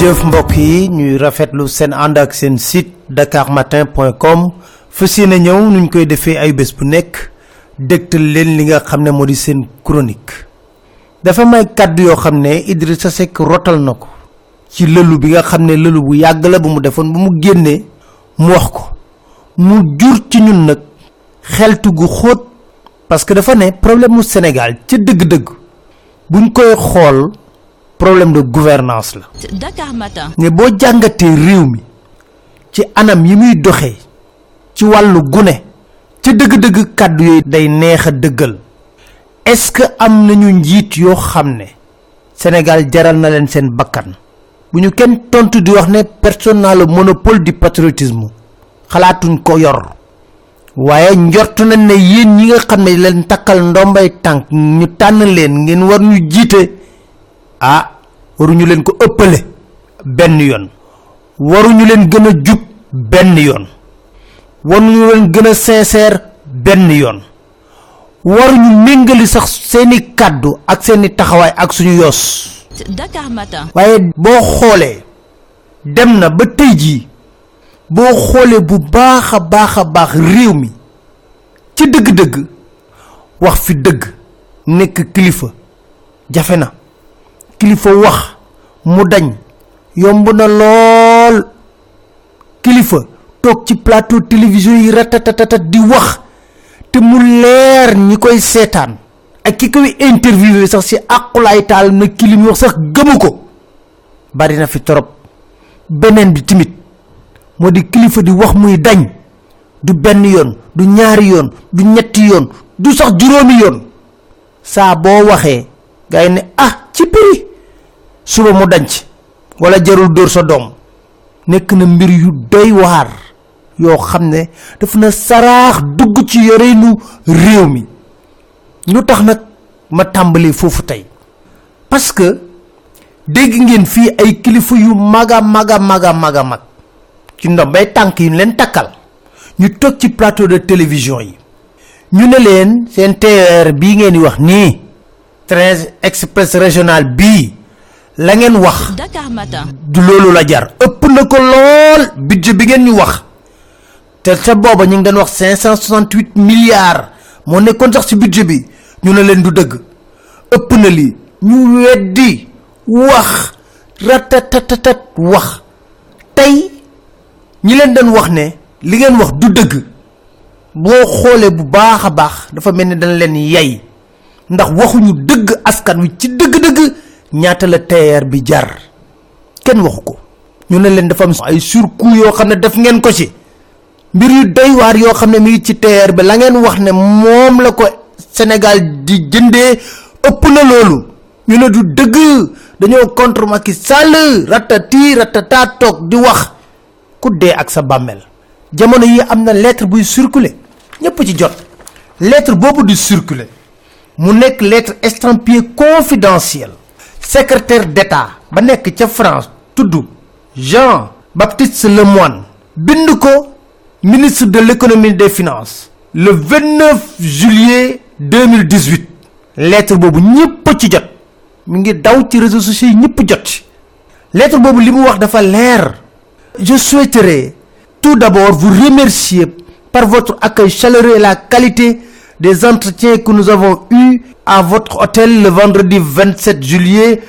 jëf mbokk yi ñuy rafetlu seen ànd ak seen site dakarmatin.com yéene ñëw nuñ koy defee ay bés bu nekk dégtal leen li nga xam ne moo di seen chronique. Dafa may kàddu yoo xam ne idrissa seck rotal na ko ci lëlu bi nga xam ne lëlu bu yàgg la bu mu defoon bu mu génnee mu wax ko. Mu jur ci ñun nag xeltu gu xóot parce que dafa ne problème mu sénégal ca dëgg-dëgg. Buñ koy xool problème de gouvernance la. Dakar Matin. ne boo jàngatee réew mi ci anam yi muy doxee ci wàllu gune ca dëgg-dëgg kàddu yooyu day neex a dëggal. Est ce que am nañu njiit yoo xam ne sénégal jaral na leen seen bakkan? Bu ñu kenn tontu di wax ne personne le monopole du patriotisme. Xalaatuñ ko yor. Waaye njort nañ ne yéen ñi nga xam ne leen takkal ndombay tànk ñu tànn leen ngeen war ñu jiite ah waruñu leen ko ëppale benn yoon. Waruñu leen gën a jub benn yoon. Waruñu leen gën a sincère benn yoon. Waruñu méngali sax seeni kàddu ak seeni taxawaay ak suñu yoos. Dakar Matin. waaye boo xoolee dem na ba tey jii boo xoolee bu baax a baax a baax réew mi ci dëgg-dëgg wax fi dëgg nekk kilifa jafe na kilifa wax mu dañ. Yomb na lool. Kilifa toog ci plateau télévision yi ratatatatat di wax te mu leer ñi koy seetaan. Ak ki koy interviewé sax si àqulaay taal na kilim wax sax gëmu ko. Bari na fi torop. Beneen bi timit moo di kilifa di wax muy dañ. Du benn yoon du ñaari yoon du ñetti yoon du sax yoon. Saa boo waxee gay ne ah ci piri suba mu danc wala jarul dóor sa doom nekk na mbir yu doy waar yoo xam ne daf na saraax dugg ci yoreenu réew mi. Lu tax nag ma tàmbali foofu tey? Parce que dégg ngeen fii ay kilifa yu maga maga maga maga mag ci ndombay tànk yi ñu leen takkal ñu toog ci plateau de télévision yi. Ñu ne leen seen TER bii ngeen wax nii train express régional bii la ngeen wax. Du loolu la jar. ëpp na ko lool budget bi ngeen ñu wax. te sa booba ñu ngi doon wax 568 milliards. moo nekkoon sax ci budget bi. ñu ne leen du dëgg. ëpp na lii. ñu weddi wax. ratatatatat wax. tey ñi leen doon wax ne li ngeen wax du dëgg. boo xoolee bu baax a baax dafa mel ni dana leen yay ndax waxuñu dëgg askan wi ci dëgg-dëgg ñaata la TER bi jar? Kenn waxu ko. Ñu ne leen dafa am ay surcoût yoo xam ne def ngeen ko ci. Mbir yu doy waar yoo xam ne mi ci TER bi la ngeen wax ne moom la ko Sénégal di jëndee ëpp na loolu. Ñu ne du dëgg. Dañoo contre Macky Sall. Ratati ratata toog di wax. Ku dee ak sa bàmmeel. Jamono yi am na lettre buy circuler. Ñëpp ci jot. Lettre boobu di circuler. Mu nekk lettre estampillée confidentielle secrétaire d'état ba France Jean Baptiste Lemoine bind ministre de l'économie et des finances le 29 juillet 2018 lettre boobu ñëpp ci jot. Mi ngi daw lettre boobu je souhaiterais tout d'abord vous remercier par votre accueil chaleureux et la qualité des entretiens que nous avons eus à votre hôtel le vendredi 27 juillet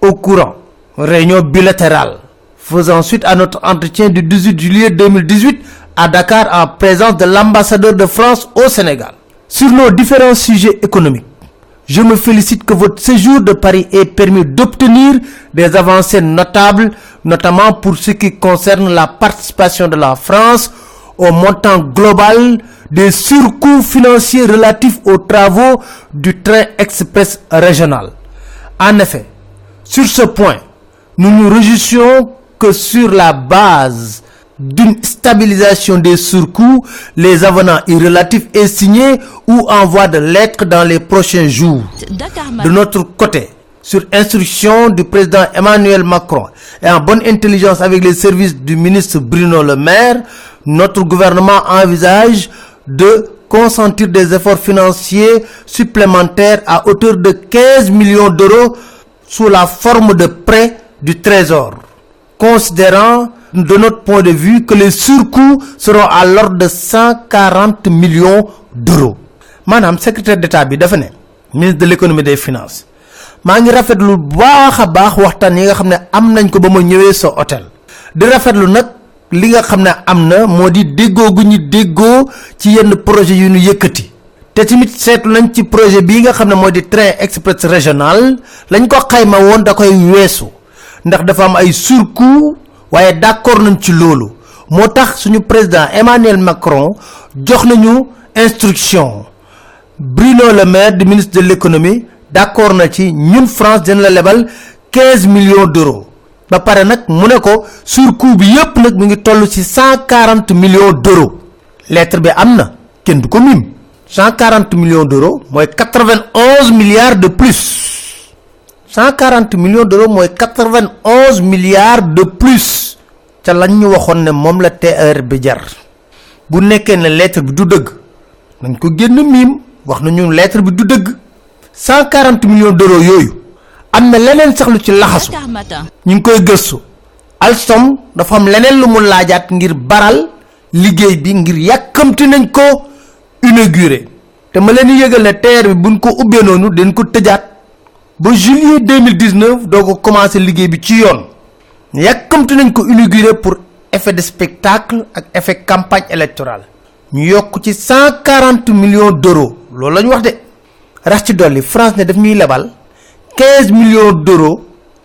au courant. Réunion bilatérale. Faisant suite à notre entretien du 18 juillet 2018 à Dakar en présence de l'ambassadeur de France au Sénégal. Sur nos différents sujets économiques je me félicite que votre séjour de Paris ait permis d'obtenir des avancées notables, notamment pour ce qui concerne la participation de la France au montant global des surcoûts financiers relatifs aux travaux du train express régional. En effet, sur ce point, nous nous réjouissons que sur la base d'une stabilisation des surcoûts, les avenants irrelatifs est signé ou envoi de lettres dans les prochains jours. De notre côté, sur instruction du président Emmanuel Macron. Et en bonne intelligence avec les services du ministre Bruno Le Maire, notre gouvernement envisage de consentir des efforts financiers supplémentaires à hauteur de 15 millions d'euros sous la forme de prêts du trésor considérant de notre point de vue que les surcoûts seront à l'ordre de 140 millions d'euros. Maanaam secrétaire d'état ministre de l'économie et des finances maa ngi rafetlu baax a baax waxtaan yi nga xam ne am nañ ko ba ma ñëwee sa hôtel. di rafetlu nag li nga xam ne am na di déggoo gu ñu déggoo ci yenn projet yu ñu yëkkati. te tamit seetlu nañ ci projet bii nga xam ne di train express régional lañ ko xayma woon da koy weesu. ndax dafa am ay surcoût waaye d'accord nañ ci loolu. moo tax suñu président Emmanuel Macron jox nañu instruction. Bruno Le Maire di ministre de l'économie d'accord na ci ñun France dina la lebal 15 millions d'euros. Ba pare nag mu ne ko surcoût bi yépp nag mu ngi toll ci 140 millions d'euros. Lettre bi am na kenn du ko mim 140 millions d'euros mooy 91 milliards de plus. 140 millions d'euros mooy 91 milliards de plus. Ca lañ ñu waxoon ne moom la TER bi jar. Bu nekkee ne lettre bi du dëgg nañ ko génn miim. Wax nañu lettre bi du dëgg 140 millions d'euros yooyu am na leneen sax lu ci laxasu. Ñu ngi koy gëstu. Alstom dafa am leneen lu mu laajaat ngir baral liggéey bi ngir yàkkamti nañ ko inauguré. te ma leen yëgal ne TER bi buñ ko ubbee noonu dañ ko tëjaat. ba juillet 2019 doo ko commencé liggéey bi ci yoon. yàkkamti nañ ko inauguré pour effet de spectacle ak effet campagne électorale. ñu yokk ci 140 millions d'euros. loolu la ñu wax de rax ci dolli France ne daf ñuy lebal 15 millions d'euros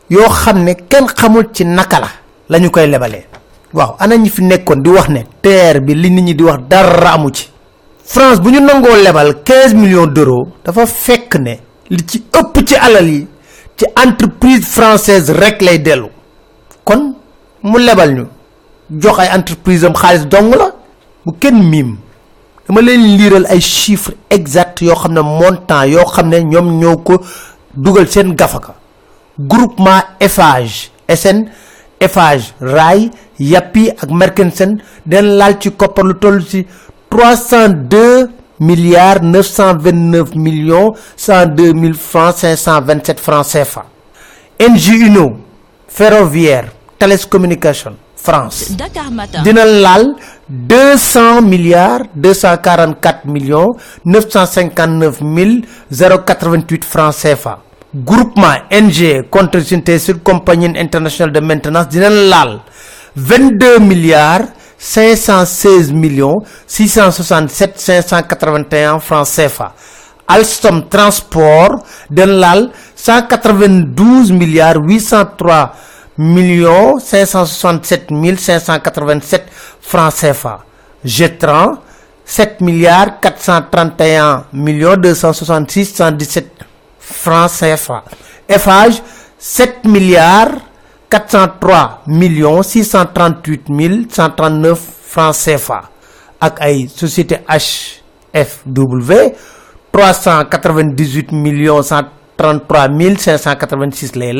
yoo xam ne kenn xamul ci naka la la ñu koy lebalee. Waaw ana ñi fi nekkoon di wax ne TER bi li nit ñi di wax dara amu ci. France bu ñu nangoo lebal 15 millions d'euros dafa fekk ne li ci ëpp ci alal yi ci entreprise française rek lay dellu. Kon mu lebal ñu jox ay entreprise am xaalis dong la bu kenn miim dama leen liiral ay chiffres exacts yoo xam ne montant yoo xam ne ñoom ñoo ko dugal seen gafaka. Groupement Eiffage SN Eiffage Rail Yapi ak Merkensen den laal ci koppar lu toll ci 302 milliards 929 millions 102 mille francs 527 francs CFA NG Uno Ferroviaire Thales Communication France. Dakar Matin. dina laal 200 milliards 244 millions 959 mille 088 francs CFA. Groupement NG Continuité sur compagnie internationale de maintenance dina laal 22 milliards 516 millions 667 581 francs CFA. Alstom Transport dina laal 192 milliards 803 millions 567 mille 587 francs CFA. Jetran 7 milliards 431 millions 266 117 francs CFA. Eiffage 7 milliards 403 millions 638 mille 139 francs CFA. Ak société HFW 398 millions 133 mille 586 lay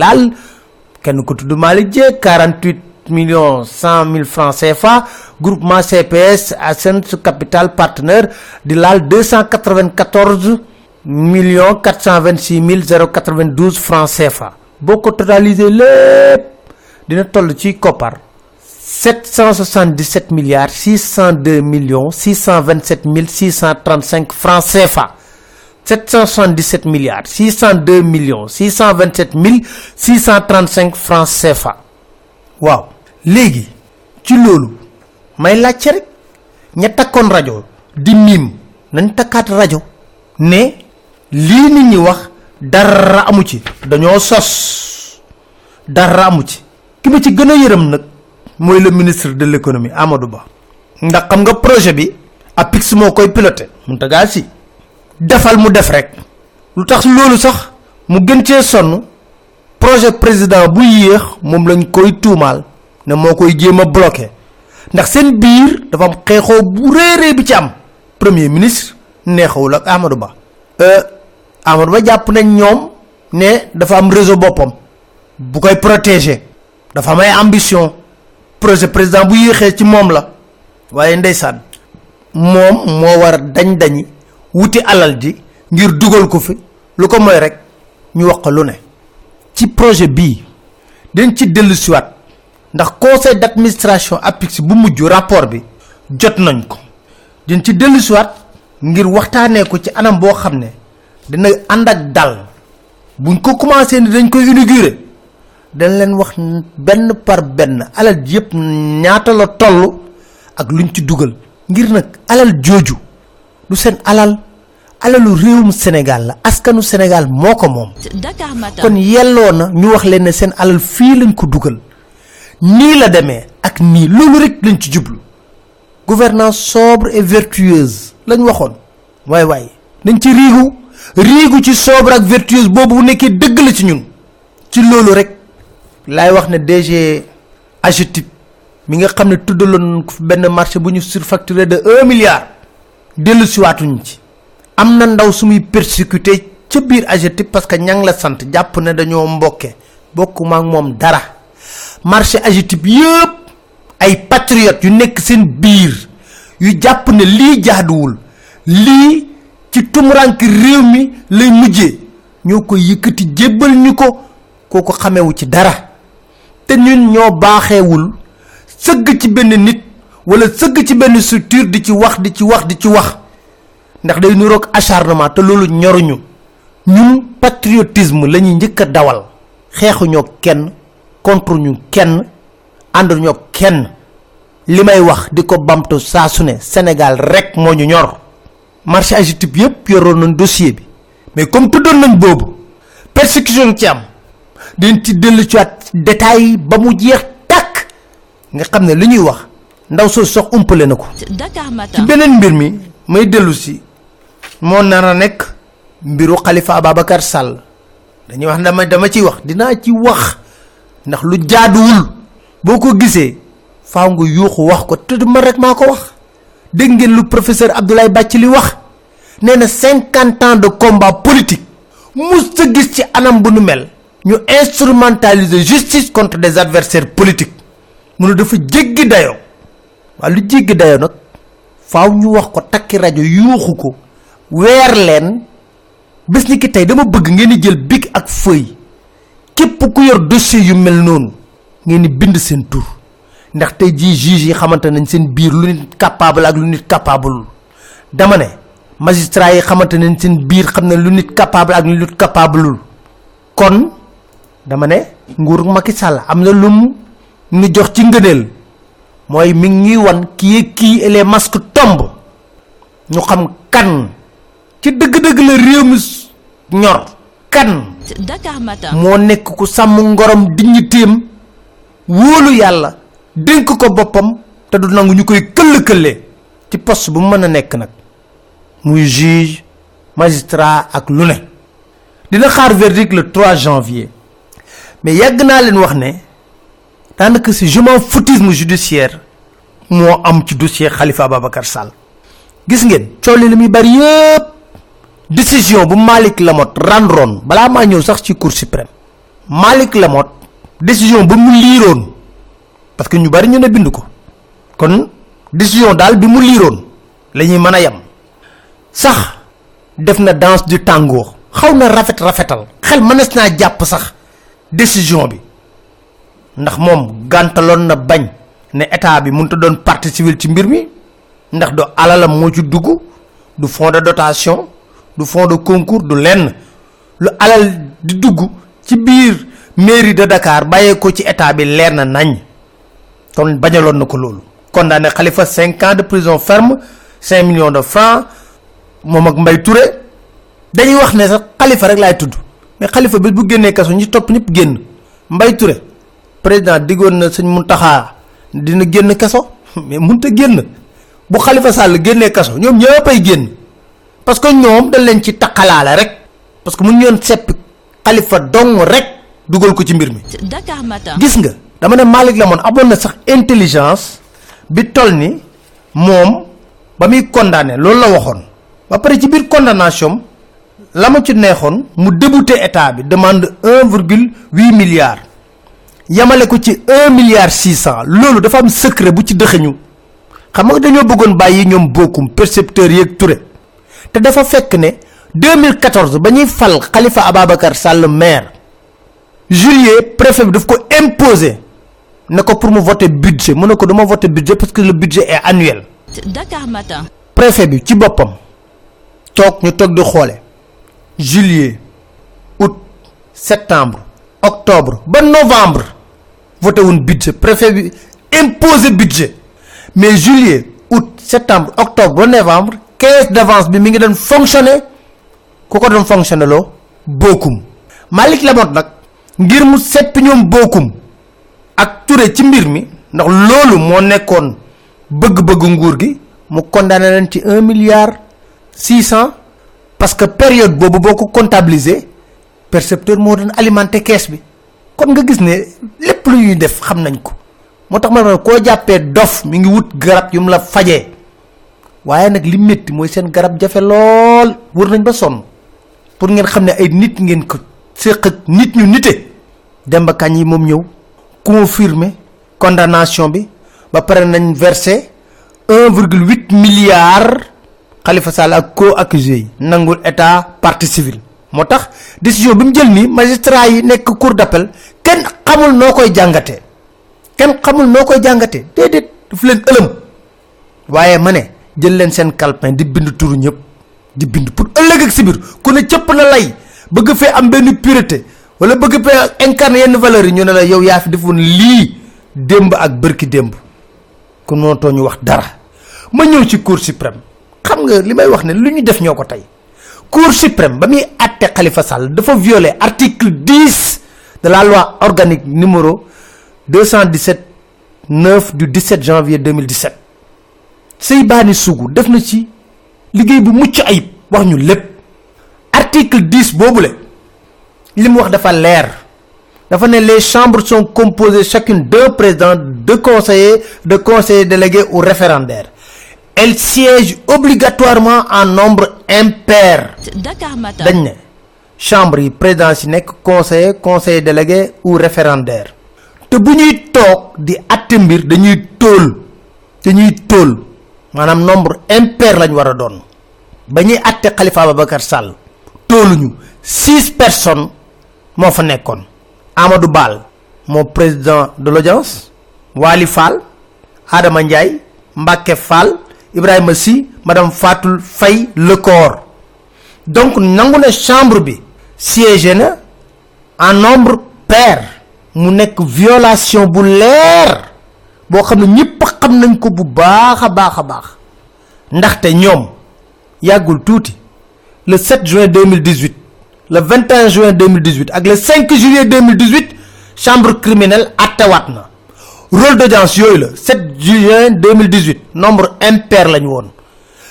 kenn ko tudd Malick Dieng 48 millions 100 mille francs CFA groupement CPS Ascense Capital Partenaire di laal 294 millions 426 mille 092 francs CFA. Boo ko totalisé lépp dina toll ci koppar 777 milliards 602 millions 627 mille 635 francs CFA 777 milliards 602 millions 627 mille 635 francs CFA waaw léegi ci loolu may laajte rek ña takkoon rajo di miim nañ takkaat rajo ne lii nit ñi wax dara amu ci dañoo sos dara amu ci. Ki ma ci gën a yërëm nag mooy le ministre de l'économie Amadou Ba. Ndax xam nga projet bi APIX moo koy piloté Mountaga Sy defal mu def rek. Lu tax loolu sax mu gën cee sonn projet président bu yéex moom lañ koy tuumaal ne moo koy jéem a bloqué. Ndax seen biir dafa am xeexoo bu bi ci am. Premier ministre neexawul ak Amadou Ba. Euh Amadou Ba jàpp nañ ñoom ne dafa am réseau boppam bu koy protéger. Dafa am ay ambition. Projet président bu yéexee ci moom la. Waaye ndeysaan moom moo war dañ dañi wuti alal ji ngir dugal ko fi. Lu ko mooy rek ñu wax ko lu ne. Ci projet bii dañ ci dellu siwaat ndax conseil d'administration APIX bu mujj rapport bi jot nañ ko. Dañ ci dellu siwaat ngir waxtaanee ko ci anam boo xam ne dina ànd ak dal. Buñ ko commencé ni dañ koy inaugurer dañ leen wax benn par benn alal ji yëpp ñaata la toll ak luñ ci dugal. Ngir nag alal jooju du seen alal. Alalu réewum Sénégal la askanu Sénégal moo ko moom. Dakar Matin. kon yelloo na ñu wax leen ne seen alal fii lañ ko dugal. Nii la demee ak nii loolu rek lañ ci jublu. Gouvernance sobre et vertueuse lañ waxoon. Waay waay nañ ci riigu. Riigu ci sobre ak vertueuse boobu bu nekkee dëgg la ci ñun. Ci loolu rek laay wax ne DG AGETIP mi nga xam ne tuddaloon ko fi benn marché bu ñu surfacturé de un milliard siwaatuñ ci. Am na ndaw su muy persécuté ca biir AGETIP parce que ñang la sant jàpp ne dañoo mbokke bokkuma ak moom dara. Marché AGETIP yëpp ay patriotes yu nekk seen biir yu jàpp ne lii jaaduwul lii ci tumurank réew mi lay mujjee ñoo ko yëkkati jébbal ñu ko xamewu ci dara. Te ñun ñoo baaxeewul sëgg ci nit wala sëgg ci benn structure di ci wax di ci wax di ci wax. Ndax day nuroog acharnement te loolu ñoruñu. Ñun patriotisme la ñuy njëkk dawal. Xeexuñoo kenn contre ñu kenn ànduñoo kenn. Li may wax di ko bamtu saa su ne Sénégal rek moo ñu ñor. Marché AGETIP yëpp yoroon nañ dossier bi. Mais comme tuddoon nañ boobu persécution ci am. Dañ ci dellu ci yi ba mu jeex tàkk nga xam ne li ñuy wax ndaw soo sox umpale na ko. Dakar ci beneen mbir mi may dellu si moo nar a nekk mbiru Khalifa Ababacar Sall. dañuy wax dama dama ciy wax dinaa ci wax ndax lu jaaduwul. boo ko gisee faaw nga yuuxu wax ko te man rek maa wax. dégg ngeen lu professeur Abdoulaye Bathily wax? nee na cinquante ans de combat politique mus gis ci anam bu nu mel. ñu instrumentaliser justice contre des adversaires politiques. mu ne dafa jéggi dayoo waaye lu jéggi dayoo nag faaw ñu wax ko takki rajo yuuxu ko weer leen. Bés ni ki tey dama bëgg ngeen di jël bic ak feuille. Képp ku yor dossier yu mel noonu ngeen di bind seen tur. Ndax tey jii juge yi xamante nañ seen biir lu nit capable ak lu nit capable dama ne magistrat yi xamante nañ seen biir xam ne lu nit capable ak lu nit capable kon dama ne nguur Macky Sall am na ñu jox ci ngëneel mooy mi ngi ñuy wan kii kii et les masques tombent ñu xam kan. Ci dëgg-dëgg la réew mi s- ñor kan. Dakar Matin. moo nekk ku sàmm ngorom dignitéem wóolu yàlla. Dénk ko boppam. Te du nangu ñu koy këll-këllee ci poste bu mën a nekk nag. Muy juge magistrat ak lu ne. Dina xaar verdict le 3 janvier. Mais yàgg naa leen wax ne daanaka si je m'en foutisme judiciaire moo am ci dossier Khalifa Ababacar Sall. Gis ngeen coow li bari yëpp décision bu Malick Lamotte rendroon balaa maa ñëw sax ci cour suprême. Malick Lamotte décision ba mu liiroon parce que ñu bari ñu ne bind ko. Kon décision daal bi mu liiroon la ñuy mën a yem. Sax def na danse du tango. Xaw na rafet rafetal xel mënees naa jàpp sax décision bi ndax moom gàntaloon na bañ ne état bi mënut a doon partie civile ci mbir mi do du fonds de dotation du fonds de concours du lenn. Lu alal di dugg ci biir mairie de Dakar bàyyee ko ci état bi leer na nañ. Kon bañaloon na ko loolu. Condamné Khalifa cinq ans de prison ferme cinq millions de francs moom ak Mbaye Touré. Dañuy wax ne sax Khalifa rek tudd. Mais Khalifa bi bu génnee kaso ñi topp ñëpp génn président diggoon na sëñ Mountakha dina génn kaso mais mënut a génn. Bu Khalifa Sall génnee kaso ñoom ñëpp ay génn. Parce que ñoom dañ leen ci taqalaale rek. Parce que mu ñu yoon seppi Khalifa dong rek dugal ko ci mbir mi. Dakar Matin. gis nga dama ne Malick Lamone amoon na sax intelligence bi ni moom ba muy condamné loolu la waxoon. Ba pare ci biir condamnation la ma ci neexoon mu débouté état bi demande un virgule huit milliards yamale ko ci un milliard six cent. Loolu dafa am secret bu ci dëxëñu. Xam nga dañoo bëggoon bàyyi ñoom bokkum percepteurs yeeg Touré. Te dafa fekk ne 2014 ba ñuy fal Khalifa Ababacar Sall maire juillet préfet bi daf ko imposer ne ko pour mu voter budget. Mu ne ko dama voter budget parce que le budget est annuel. Dakar Matin. préfet bi ci boppam toog ñu toog di xoole. Juillet août septembre octobre ba novembre voté wun budget. Préfet bi budget. Mais juillet août septembre octobre ba novembre caisse d'avance bi mi ngi doon fonctionner. Ku ko doon fonctionner loo? Bokkum Malick Lamotte nag ngir mu seppi ñoom bokkum mi ndax loolu moo nekkoon bëgg-bëgg nguur gi mu condamné leen ci un milliard six cent parce que période boobu boo comptabiliser percepteur moo doon alimenté caisse kon nga gis ne lépp lu ñuy def xam nañ ko. moo tax ma koo jàppee dof mi ngi wut garab yu mu la fajee. waaye nag li métti mooy seen garab jafe lool. wër nañ ba sonn. pour ngeen xam ne ay nit ngeen ko ak nit ñu nite. Demba Kañ yi moom ñëw confirmer condamnation bi. ba pare nañ versé 1,8 milliard Khalifa Sall ak co-accusé yi nangul état partie civile moo tax décision bi mu jël nii magistrat yi nekk cour d'appel kenn xamul noo koy kenn xamul noo koy jàngatee déedéet daf leen ëlëm. Waaye ma ne jël leen seen calepin di bind turu ñëpp. Di bind pour ëllëg ak si biir. Ku ne cëpp na lay. Bëgg fee am benn pureté. Wala bëgg fee incarner yenn valeurs yi ñu ne la yow yaa fi defoon lii démb ak bërki démb. Kon moo too ñu wax dara. Ma ñëw ci cour suprême. Xam nga li may wax ne lu ñu def ñoo ko tey cour suprême ba muy àtte Khalifa Sall dafa violer article 10 de la loi organique numéro 217 9 du 17 janvier 2017 Seybani Sougou def na ci liggéey bu mucc ayib wax ñu article 10 boobule li mu wax dafa leer. Les chambres sont composées chacune d'un président de conseillers de conseillers délégués ou référendaires elles siègent obligatoirement en nombre impair. Dañ ne chambre yi président si nekk conseiller conseiller délégué ou référendaire. Te bu ñuy toog di atte mbir dañuy tóol dañuy tóol. Maanaam nombre impair lañ war a doon. Ba ñuy atte Khalifa Ababacar Sall tóoluñu. Six personnes moo fa nekkoon. Amadou Bal moo président de l'audience. Wali Fall Adama Ndiaye Mbacke Fall Ibrahima Sy madame Fatou Faye Lecor. Donc nangu ne chambre bi siégé na en nombre pair. Mu nekk violation bu leer boo xam ne ñëpp xam nañ ko bu baax a baax ndaxte ñoom le 7 juin 2018 le 21 juin 2018 ak le 5 juillet 2018 chambre criminelle attewaat na rôle d'audience yooyu la. 7 juin 2018 nombre impair lañu woon.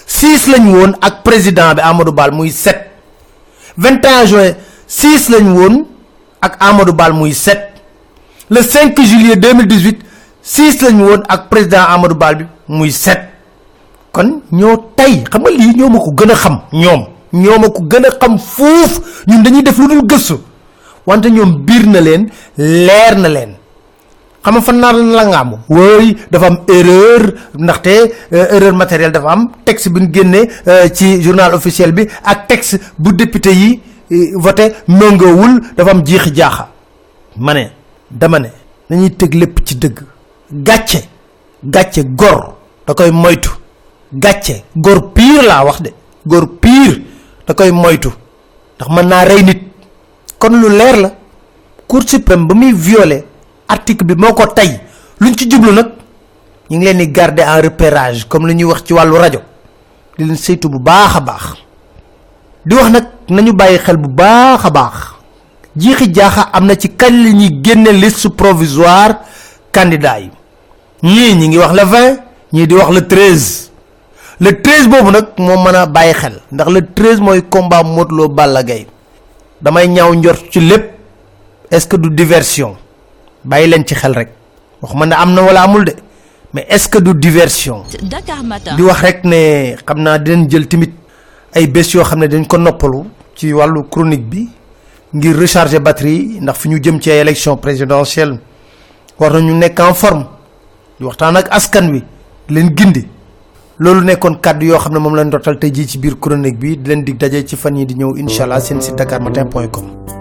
6 lañu woon ak président bi Amadou Bal muy 7 21 juin 6 lañu woon ak Amadou Bal muy 7 le 5 juillet 2018 6 lañu woon ak président Amadou Bal bi muy 7 kon ñoo tey xam nga lii ñoo ma ko gën a xam ñoom. ñoo ma ko gën a xam fuuf. ñun dañuy def lu dul gëstu. wante ñoom biir na leen leer na leen xam nga fan naa la nga am wooy dafa am erreur. Ndaxte erreur matérielle dafa am texte bi ñu génnee ci journal officiel bi ak texte bu député yi voté méngoowul dafa am jiixi jaaxa. Ma ne dama ne nañuy teg lépp ci dëgg. Gàcce gàcce gor da koy moytu. Gàcce gor pire laa wax de. Gor pire da koy moytu. Ndax mën naa rey nit. Kon lu leer la. Cour ba muy violer article bi moo ko tey luñ ci jublu nag ñu ngi leen garder en repérage comme lu wax ci wàllu rajo. Di leen saytu bu baax a baax. Di wax nag nañu bàyyi xel bu baax a baax. Jiixi jaaxa am na ci kañ la ñuy génne liste provisoire candidat yi. Ñii ñi ngi wax le 20 ñii di wax le 13 le 13 boobu nag moo mën a bàyyi xel ndax le 13 mooy combat Modou Lo Balla Gaye. Damay ñaaw njort ci lépp. Est-ce que du diversion bàyyi leen ci xel rek. wax ma ne am na wala amul de mais est-ce que du diversion? Dakar di wax rek ne xam naa dinañ jël tamit ay bés yoo xam ne dañ ko noppalu ci wàllu chronique bi ngir recharger batterie ndax fi ñu jëm ci ay élection présidentielle war nañu nekk en forme. di waxtaan ak askan wi leen gindi. loolu nekkoon kàddu yoo xam ne moom lañ dootal tey jii ci biir chronique bi di leen dig daje ci fan yi di ñëw incha allah seen site point com